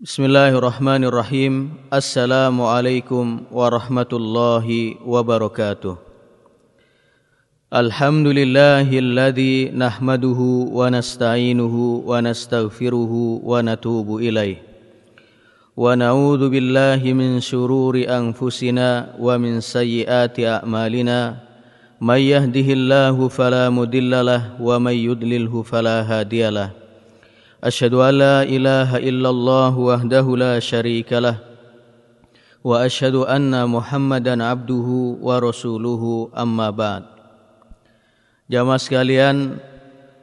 بسم الله الرحمن الرحيم السلام عليكم ورحمة الله وبركاته الحمد لله الذي نحمده ونستعينه ونستغفره ونتوب إليه ونعوذ بالله من شرور أنفسنا ومن سيئات أعمالنا من يهده الله فلا مدل له ومن يدلله فلا هادي له أشهد أن لا إله إلا الله وحده لا شريك له وأشهد أن محمدا عبده ورسوله أما بعد Jamaah sekalian,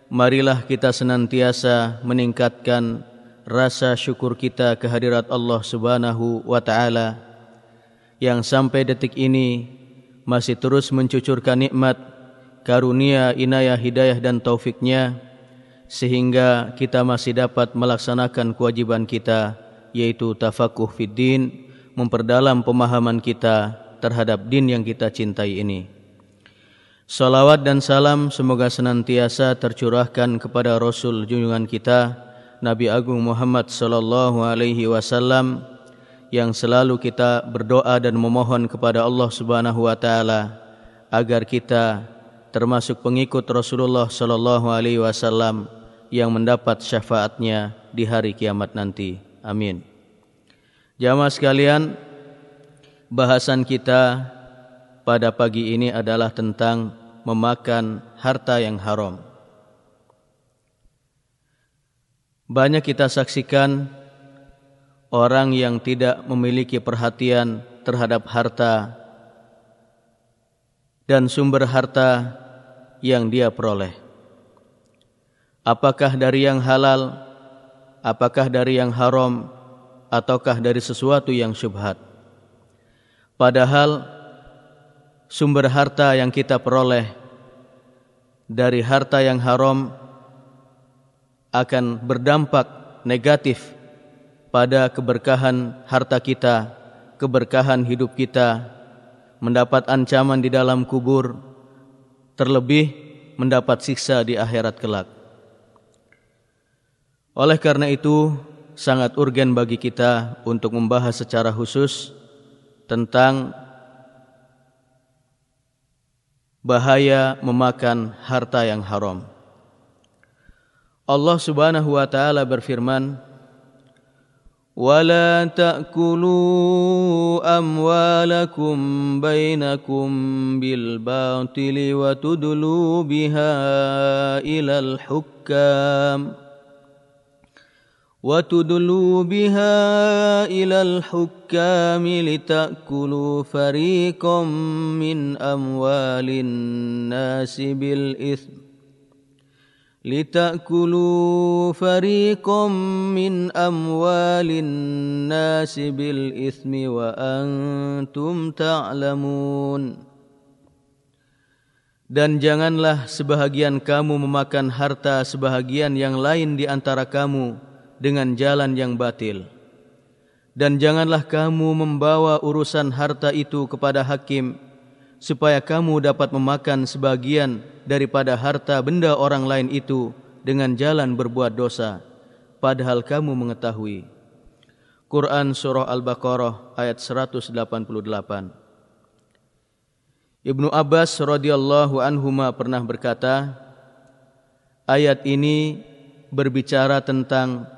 marilah kita senantiasa meningkatkan rasa syukur kita kehadirat Allah Subhanahu wa taala yang sampai detik ini masih terus mencucurkan nikmat karunia inayah hidayah dan taufiknya nya sehingga kita masih dapat melaksanakan kewajiban kita yaitu tafakuh fid din memperdalam pemahaman kita terhadap din yang kita cintai ini. Salawat dan salam semoga senantiasa tercurahkan kepada Rasul junjungan kita Nabi Agung Muhammad sallallahu alaihi wasallam yang selalu kita berdoa dan memohon kepada Allah Subhanahu wa taala agar kita termasuk pengikut Rasulullah sallallahu alaihi wasallam yang mendapat syafaatnya di hari kiamat nanti. Amin. Jamaah sekalian, bahasan kita pada pagi ini adalah tentang memakan harta yang haram. Banyak kita saksikan orang yang tidak memiliki perhatian terhadap harta dan sumber harta yang dia peroleh. Apakah dari yang halal, apakah dari yang haram, ataukah dari sesuatu yang syubhat. Padahal sumber harta yang kita peroleh dari harta yang haram akan berdampak negatif pada keberkahan harta kita, keberkahan hidup kita, mendapat ancaman di dalam kubur, terlebih mendapat siksa di akhirat kelak. Oleh karena itu, sangat urgen bagi kita untuk membahas secara khusus tentang bahaya memakan harta yang haram. Allah Subhanahu wa taala berfirman, ولا تأكلوا أموالكم بينكم بالباطل وتدلوا بها إلى الحكام وتدلوا بها إلى الحكام لتأكلوا فريقا من أموال الناس بالإثم لتأكلوا فريقا من أموال الناس بالإثم وأنتم تعلمون Dan janganlah sebahagian kamu memakan harta sebahagian yang lain di antara kamu dengan jalan yang batil. Dan janganlah kamu membawa urusan harta itu kepada hakim supaya kamu dapat memakan sebagian daripada harta benda orang lain itu dengan jalan berbuat dosa padahal kamu mengetahui. Quran surah Al-Baqarah ayat 188. Ibnu Abbas radhiyallahu anhuma pernah berkata, ayat ini berbicara tentang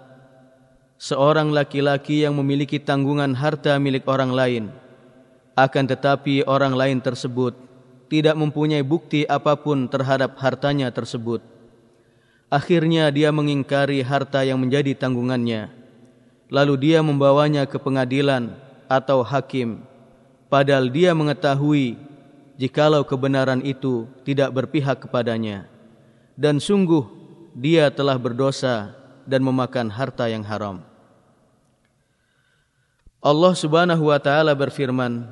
seorang laki-laki yang memiliki tanggungan harta milik orang lain akan tetapi orang lain tersebut tidak mempunyai bukti apapun terhadap hartanya tersebut. Akhirnya dia mengingkari harta yang menjadi tanggungannya. Lalu dia membawanya ke pengadilan atau hakim. Padahal dia mengetahui jikalau kebenaran itu tidak berpihak kepadanya. Dan sungguh dia telah berdosa dan memakan harta yang haram. Allah Subhanahu wa taala berfirman,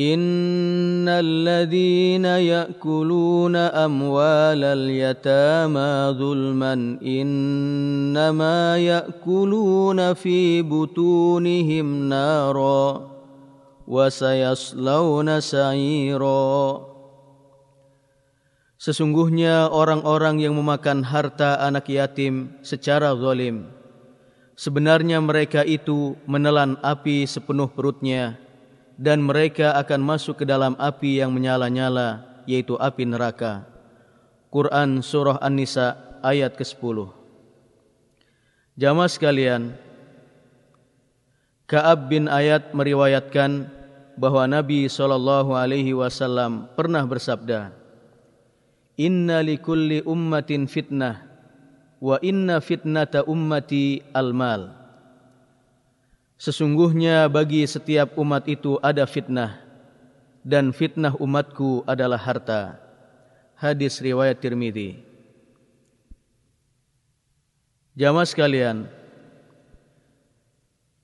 Innal ladzina ya'kuluna amwalal yatama zulman innama ya'kuluna fi butunihim nara wa sayaslawna sa'ira Sesungguhnya orang-orang yang memakan harta anak yatim secara zalim Sebenarnya mereka itu menelan api sepenuh perutnya dan mereka akan masuk ke dalam api yang menyala-nyala yaitu api neraka. Quran Surah An-Nisa ayat ke-10 Jamaah sekalian, Ka'ab bin Ayat meriwayatkan bahwa Nabi SAW pernah bersabda, Inna likulli ummatin fitnah wa inna fitnata ummati al-mal. Sesungguhnya bagi setiap umat itu ada fitnah dan fitnah umatku adalah harta. Hadis riwayat Tirmizi. Jamaah sekalian,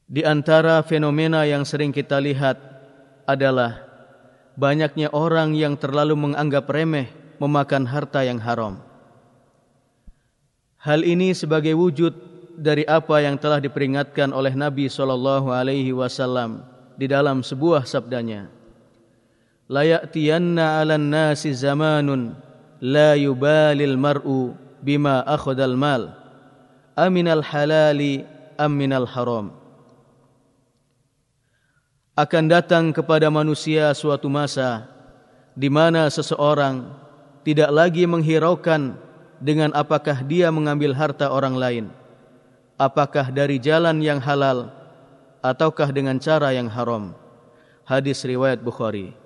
di antara fenomena yang sering kita lihat adalah banyaknya orang yang terlalu menganggap remeh memakan harta yang haram. Hal ini sebagai wujud dari apa yang telah diperingatkan oleh Nabi sallallahu alaihi wasallam di dalam sebuah sabdanya. La ya'tiyanna 'alan nasi zamanun la yubalil mar'u bima akhadha al-mal aminal halali am minal haram. Akan datang kepada manusia suatu masa di mana seseorang tidak lagi menghiraukan dengan apakah dia mengambil harta orang lain apakah dari jalan yang halal ataukah dengan cara yang haram? Hadis riwayat bukhari.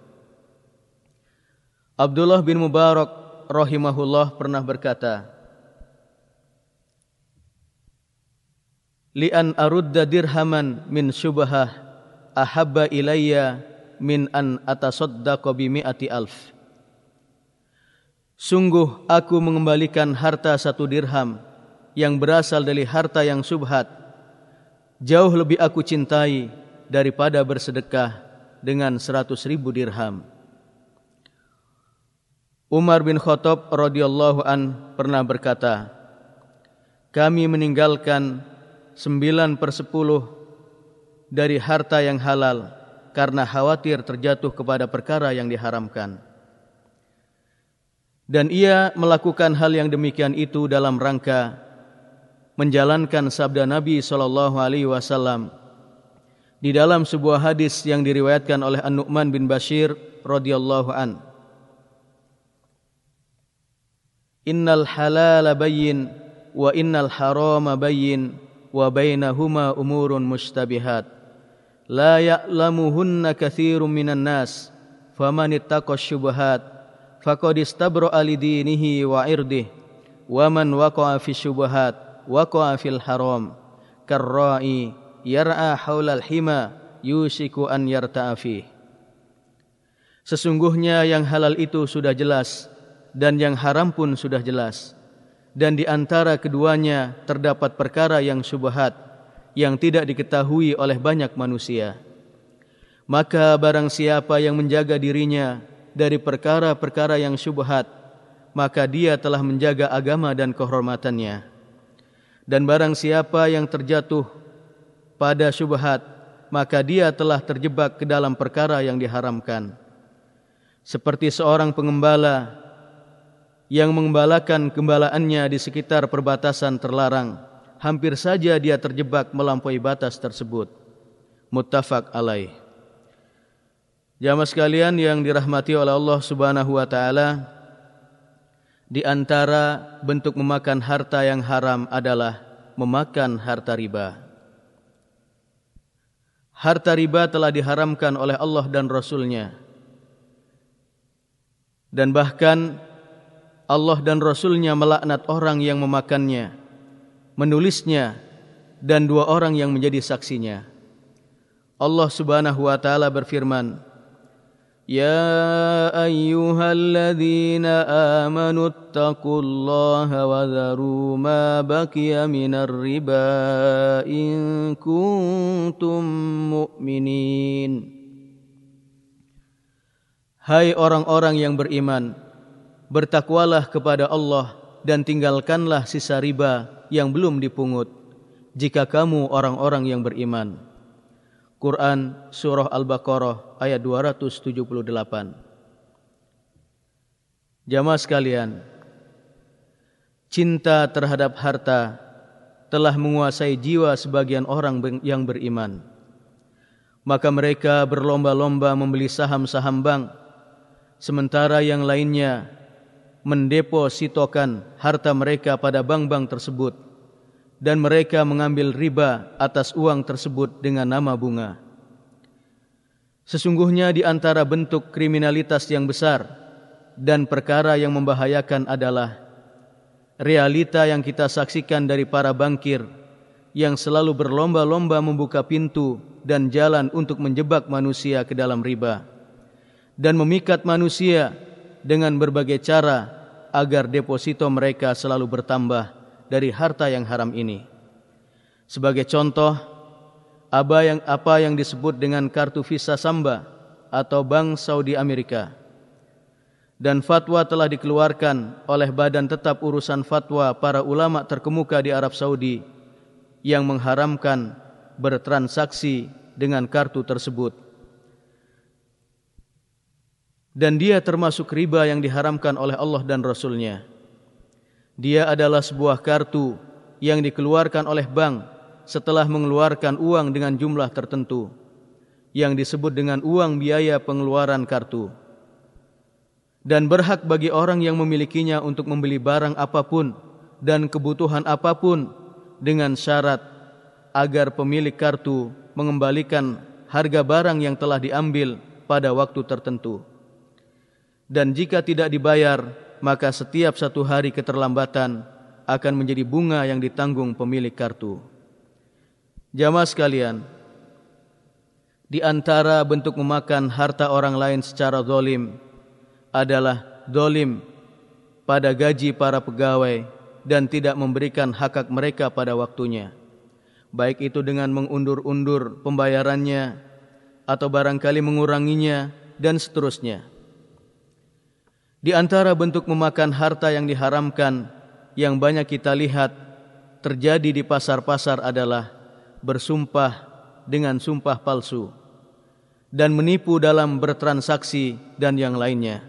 Abdullah bin Mubarak rahimahullah pernah berkata li an arudda dirhaman min syubhah ahabba ilayya min an atasaddaqa bi mi'ati alf. Sungguh aku mengembalikan harta satu dirham yang berasal dari harta yang subhat. Jauh lebih aku cintai daripada bersedekah dengan seratus ribu dirham. Umar bin Khattab radhiyallahu an pernah berkata, kami meninggalkan sembilan per sepuluh dari harta yang halal karena khawatir terjatuh kepada perkara yang diharamkan dan ia melakukan hal yang demikian itu dalam rangka menjalankan sabda Nabi sallallahu alaihi wasallam. Di dalam sebuah hadis yang diriwayatkan oleh An-Nu'man bin Bashir radhiyallahu an. Innal halal bayyin wa innal haram bayyin wa bainahuma umurun mustabihat la ya'lamuhunna katsirun minan nas. Faman ittaqa syubhat faqad istabra alidinihi wa irdih wa man waqa'a fi syubhat waqa'a fil haram karra'i yar'a haula al-hima yusiku an fi Sesungguhnya yang halal itu sudah jelas dan yang haram pun sudah jelas. Dan di antara keduanya terdapat perkara yang syubhat yang tidak diketahui oleh banyak manusia. Maka barang siapa yang menjaga dirinya dari perkara-perkara yang syubhat maka dia telah menjaga agama dan kehormatannya dan barang siapa yang terjatuh pada syubhat maka dia telah terjebak ke dalam perkara yang diharamkan. Seperti seorang pengembala yang mengembalakan gembalaannya di sekitar perbatasan terlarang hampir saja dia terjebak melampaui batas tersebut. Muttafaq alaih. Jamaah sekalian yang dirahmati oleh Allah Subhanahu wa taala, di antara bentuk memakan harta yang haram adalah memakan harta riba. Harta riba telah diharamkan oleh Allah dan Rasulnya. Dan bahkan Allah dan Rasulnya melaknat orang yang memakannya, menulisnya, dan dua orang yang menjadi saksinya. Allah subhanahu wa ta'ala berfirman, يا ايها الذين امنوا اتقوا الله وذروا ما بقي من الربا ان كنتم مؤمنين Hai orang-orang yang beriman bertakwalah kepada Allah dan tinggalkanlah sisa riba yang belum dipungut jika kamu orang-orang yang beriman Quran Surah Al-Baqarah ayat 278 Jamaah sekalian Cinta terhadap harta telah menguasai jiwa sebagian orang yang beriman. Maka mereka berlomba-lomba membeli saham-saham bank, sementara yang lainnya mendepositokan harta mereka pada bank-bank tersebut dan mereka mengambil riba atas uang tersebut dengan nama bunga. Sesungguhnya di antara bentuk kriminalitas yang besar dan perkara yang membahayakan adalah realita yang kita saksikan dari para bankir yang selalu berlomba-lomba membuka pintu dan jalan untuk menjebak manusia ke dalam riba dan memikat manusia dengan berbagai cara agar deposito mereka selalu bertambah dari harta yang haram ini. Sebagai contoh, apa yang apa yang disebut dengan kartu Visa Samba atau Bank Saudi Amerika. Dan fatwa telah dikeluarkan oleh Badan Tetap Urusan Fatwa para ulama terkemuka di Arab Saudi yang mengharamkan bertransaksi dengan kartu tersebut dan dia termasuk riba yang diharamkan oleh Allah dan Rasulnya. Dia adalah sebuah kartu yang dikeluarkan oleh bank setelah mengeluarkan uang dengan jumlah tertentu yang disebut dengan uang biaya pengeluaran kartu. Dan berhak bagi orang yang memilikinya untuk membeli barang apapun dan kebutuhan apapun dengan syarat agar pemilik kartu mengembalikan harga barang yang telah diambil pada waktu tertentu dan jika tidak dibayar maka setiap satu hari keterlambatan akan menjadi bunga yang ditanggung pemilik kartu. Jamaah sekalian, di antara bentuk memakan harta orang lain secara zalim adalah zalim pada gaji para pegawai dan tidak memberikan hak-hak mereka pada waktunya. Baik itu dengan mengundur-undur pembayarannya atau barangkali menguranginya dan seterusnya. Di antara bentuk memakan harta yang diharamkan yang banyak kita lihat terjadi di pasar-pasar adalah bersumpah dengan sumpah palsu dan menipu dalam bertransaksi dan yang lainnya.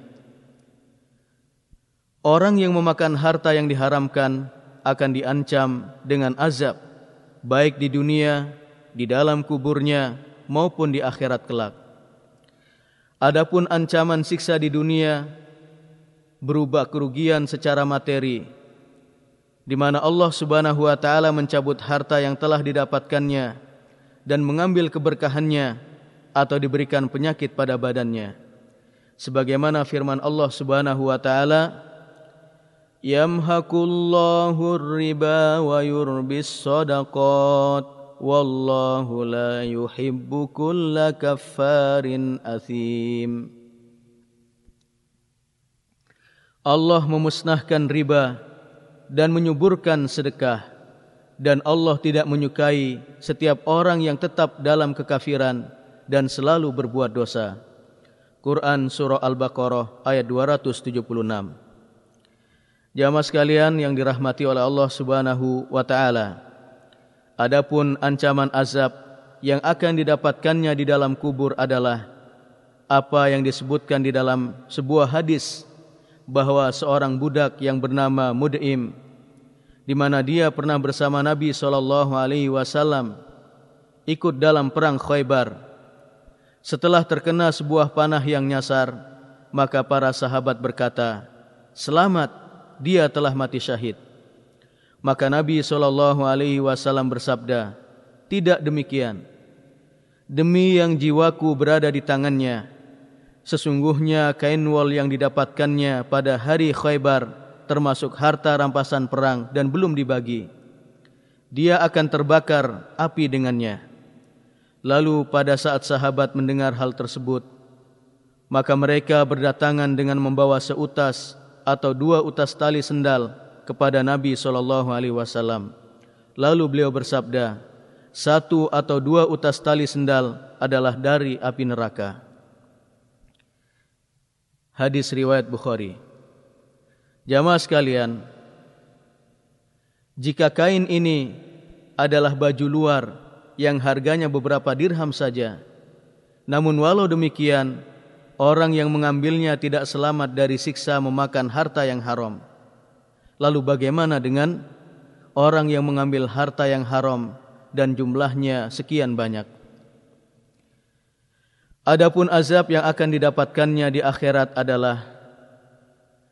Orang yang memakan harta yang diharamkan akan diancam dengan azab baik di dunia, di dalam kuburnya maupun di akhirat kelak. Adapun ancaman siksa di dunia berubah kerugian secara materi di mana Allah Subhanahu wa taala mencabut harta yang telah didapatkannya dan mengambil keberkahannya atau diberikan penyakit pada badannya. Sebagaimana firman Allah Subhanahu wa taala yamhaqullahu riba wa yurbis sadaqat wallahu la yuhibbu kulla kaffarin athim Allah memusnahkan riba dan menyuburkan sedekah dan Allah tidak menyukai setiap orang yang tetap dalam kekafiran dan selalu berbuat dosa. Quran Surah Al-Baqarah ayat 276 Jamaah sekalian yang dirahmati oleh Allah Subhanahu wa taala. Adapun ancaman azab yang akan didapatkannya di dalam kubur adalah apa yang disebutkan di dalam sebuah hadis bahawa seorang budak yang bernama Mud'im di mana dia pernah bersama Nabi sallallahu alaihi wasallam ikut dalam perang Khaybar. Setelah terkena sebuah panah yang nyasar maka para sahabat berkata selamat dia telah mati syahid. Maka Nabi sallallahu alaihi wasallam bersabda tidak demikian. Demi yang jiwaku berada di tangannya Sesungguhnya kain wol yang didapatkannya pada hari Khaybar termasuk harta rampasan perang dan belum dibagi. Dia akan terbakar api dengannya. Lalu pada saat sahabat mendengar hal tersebut, maka mereka berdatangan dengan membawa seutas atau dua utas tali sendal kepada Nabi sallallahu alaihi wasallam. Lalu beliau bersabda, satu atau dua utas tali sendal adalah dari api neraka hadis riwayat Bukhari. Jamaah sekalian, jika kain ini adalah baju luar yang harganya beberapa dirham saja, namun walau demikian, orang yang mengambilnya tidak selamat dari siksa memakan harta yang haram. Lalu bagaimana dengan orang yang mengambil harta yang haram dan jumlahnya sekian banyak. Adapun azab yang akan didapatkannya di akhirat adalah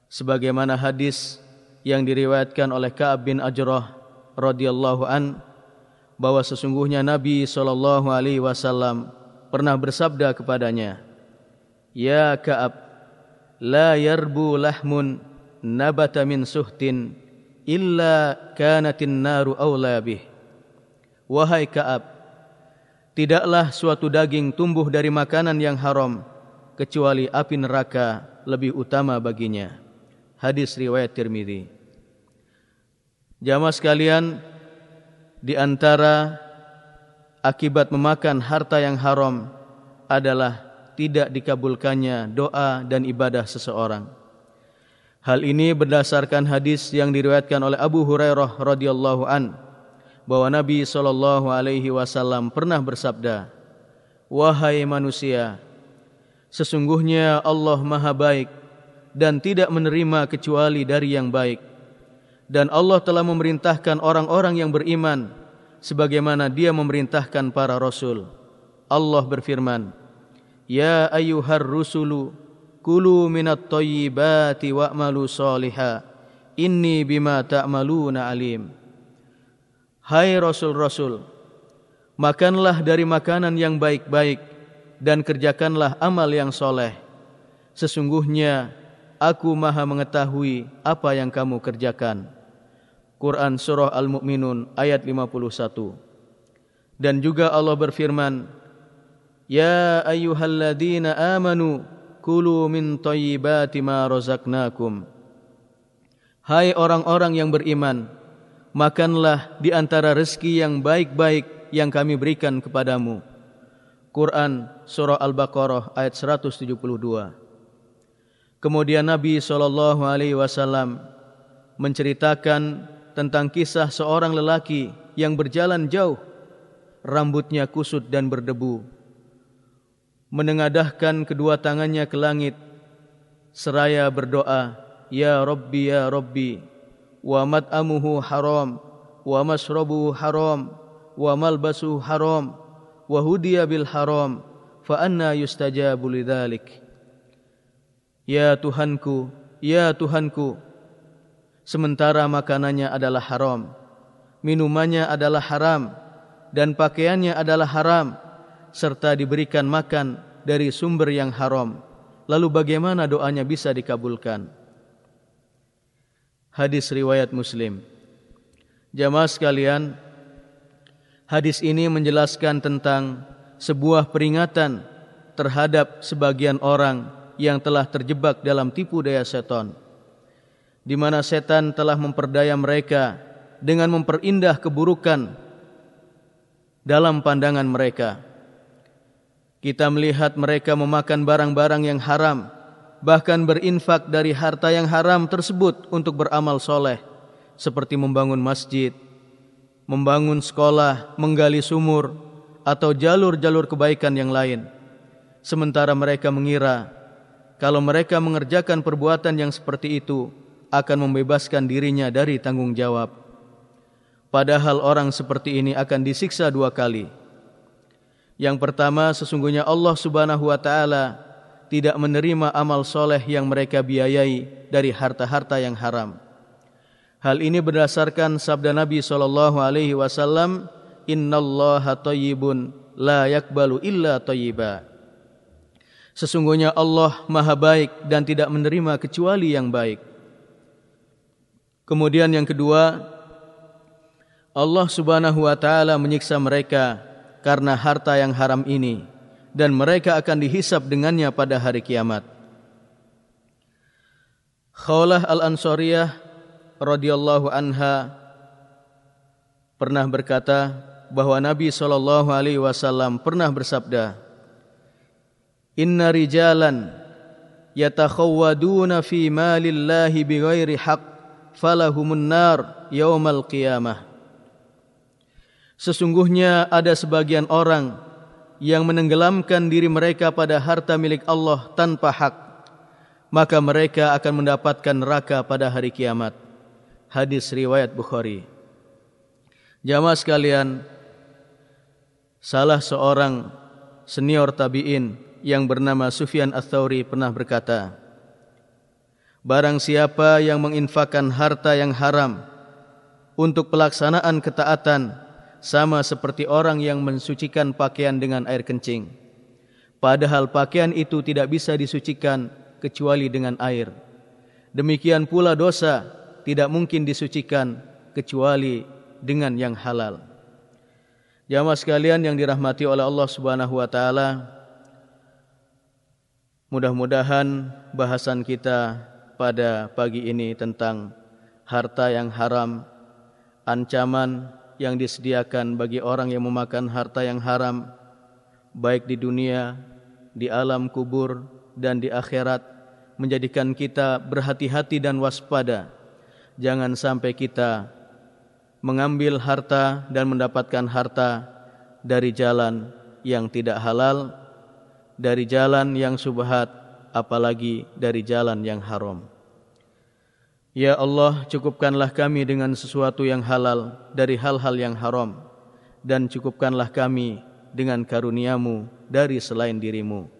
sebagaimana hadis yang diriwayatkan oleh Ka'ab bin Ajrah radhiyallahu an bahwa sesungguhnya Nabi sallallahu alaihi wasallam pernah bersabda kepadanya Ya Ka'ab la yarbu lahmun nabata min suhtin illa kanatin naru awla bih. Wahai Ka'ab Tidaklah suatu daging tumbuh dari makanan yang haram kecuali api neraka lebih utama baginya. Hadis riwayat Tirmizi. Jamaah sekalian, di antara akibat memakan harta yang haram adalah tidak dikabulkannya doa dan ibadah seseorang. Hal ini berdasarkan hadis yang diriwayatkan oleh Abu Hurairah radhiyallahu anhu bahwa Nabi sallallahu alaihi wasallam pernah bersabda, "Wahai manusia, sesungguhnya Allah Maha baik dan tidak menerima kecuali dari yang baik. Dan Allah telah memerintahkan orang-orang yang beriman sebagaimana Dia memerintahkan para rasul." Allah berfirman, "Ya ayyuhar rusulu, kulu minat thayyibati wa'malu salihah. Inni bima ta'maluna alim." Hai Rasul-Rasul, makanlah dari makanan yang baik-baik dan kerjakanlah amal yang soleh. Sesungguhnya aku maha mengetahui apa yang kamu kerjakan. Quran Surah Al-Mu'minun ayat 51 Dan juga Allah berfirman, Ya ayyuhalladzina amanu kulu min tayyibati ma razaqnakum. Hai orang-orang yang beriman, makanlah di antara rezeki yang baik-baik yang kami berikan kepadamu. Quran Surah Al-Baqarah ayat 172. Kemudian Nabi SAW menceritakan tentang kisah seorang lelaki yang berjalan jauh, rambutnya kusut dan berdebu. Menengadahkan kedua tangannya ke langit, seraya berdoa, Ya Rabbi, Ya Rabbi, wa mat'amuhu haram wa masrabuhu haram wa malbasuhu haram wa hudiya bil haram fa anna yustajabu lidzalik ya tuhanku ya tuhanku sementara makanannya adalah haram minumannya adalah haram dan pakaiannya adalah haram serta diberikan makan dari sumber yang haram. Lalu bagaimana doanya bisa dikabulkan hadis riwayat Muslim. Jamaah sekalian, hadis ini menjelaskan tentang sebuah peringatan terhadap sebagian orang yang telah terjebak dalam tipu daya setan. Di mana setan telah memperdaya mereka dengan memperindah keburukan dalam pandangan mereka. Kita melihat mereka memakan barang-barang yang haram, bahkan berinfak dari harta yang haram tersebut untuk beramal soleh seperti membangun masjid, membangun sekolah, menggali sumur atau jalur-jalur kebaikan yang lain. Sementara mereka mengira kalau mereka mengerjakan perbuatan yang seperti itu akan membebaskan dirinya dari tanggung jawab. Padahal orang seperti ini akan disiksa dua kali. Yang pertama sesungguhnya Allah Subhanahu wa taala tidak menerima amal soleh yang mereka biayai dari harta-harta yang haram. Hal ini berdasarkan sabda Nabi sallallahu alaihi wasallam, "Innallaha thayyibun la yakbalu illa thayyiba." Sesungguhnya Allah Maha baik dan tidak menerima kecuali yang baik. Kemudian yang kedua, Allah Subhanahu wa taala menyiksa mereka karena harta yang haram ini dan mereka akan dihisap dengannya pada hari kiamat. Khawlah al-Ansariyah radhiyallahu anha pernah berkata bahwa Nabi sallallahu alaihi wasallam pernah bersabda Inna rijalan yatakhawwaduna fi malillahi bighairi haqq falahumun nar yaumal qiyamah Sesungguhnya ada sebagian orang yang menenggelamkan diri mereka pada harta milik Allah tanpa hak maka mereka akan mendapatkan neraka pada hari kiamat. Hadis riwayat bukhari. Jamaah sekalian, salah seorang senior tabi'in yang bernama Sufyan Ats-Tsauri pernah berkata, Barang siapa yang menginfakkan harta yang haram untuk pelaksanaan ketaatan sama seperti orang yang mensucikan pakaian dengan air kencing. Padahal pakaian itu tidak bisa disucikan kecuali dengan air. Demikian pula dosa tidak mungkin disucikan kecuali dengan yang halal. Jamaah sekalian yang dirahmati oleh Allah Subhanahu wa taala, mudah-mudahan bahasan kita pada pagi ini tentang harta yang haram, ancaman yang disediakan bagi orang yang memakan harta yang haram baik di dunia, di alam kubur dan di akhirat menjadikan kita berhati-hati dan waspada. Jangan sampai kita mengambil harta dan mendapatkan harta dari jalan yang tidak halal, dari jalan yang subhat, apalagi dari jalan yang haram. Ya Allah, cukupkanlah kami dengan sesuatu yang halal dari hal-hal yang haram dan cukupkanlah kami dengan karuniamu dari selain dirimu.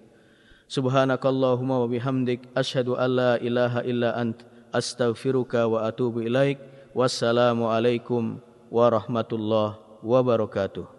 Subhanakallahumma wa bihamdik ashhadu an la ilaha illa ant astaghfiruka wa atubu ilaik. Wassalamualaikum warahmatullahi wabarakatuh.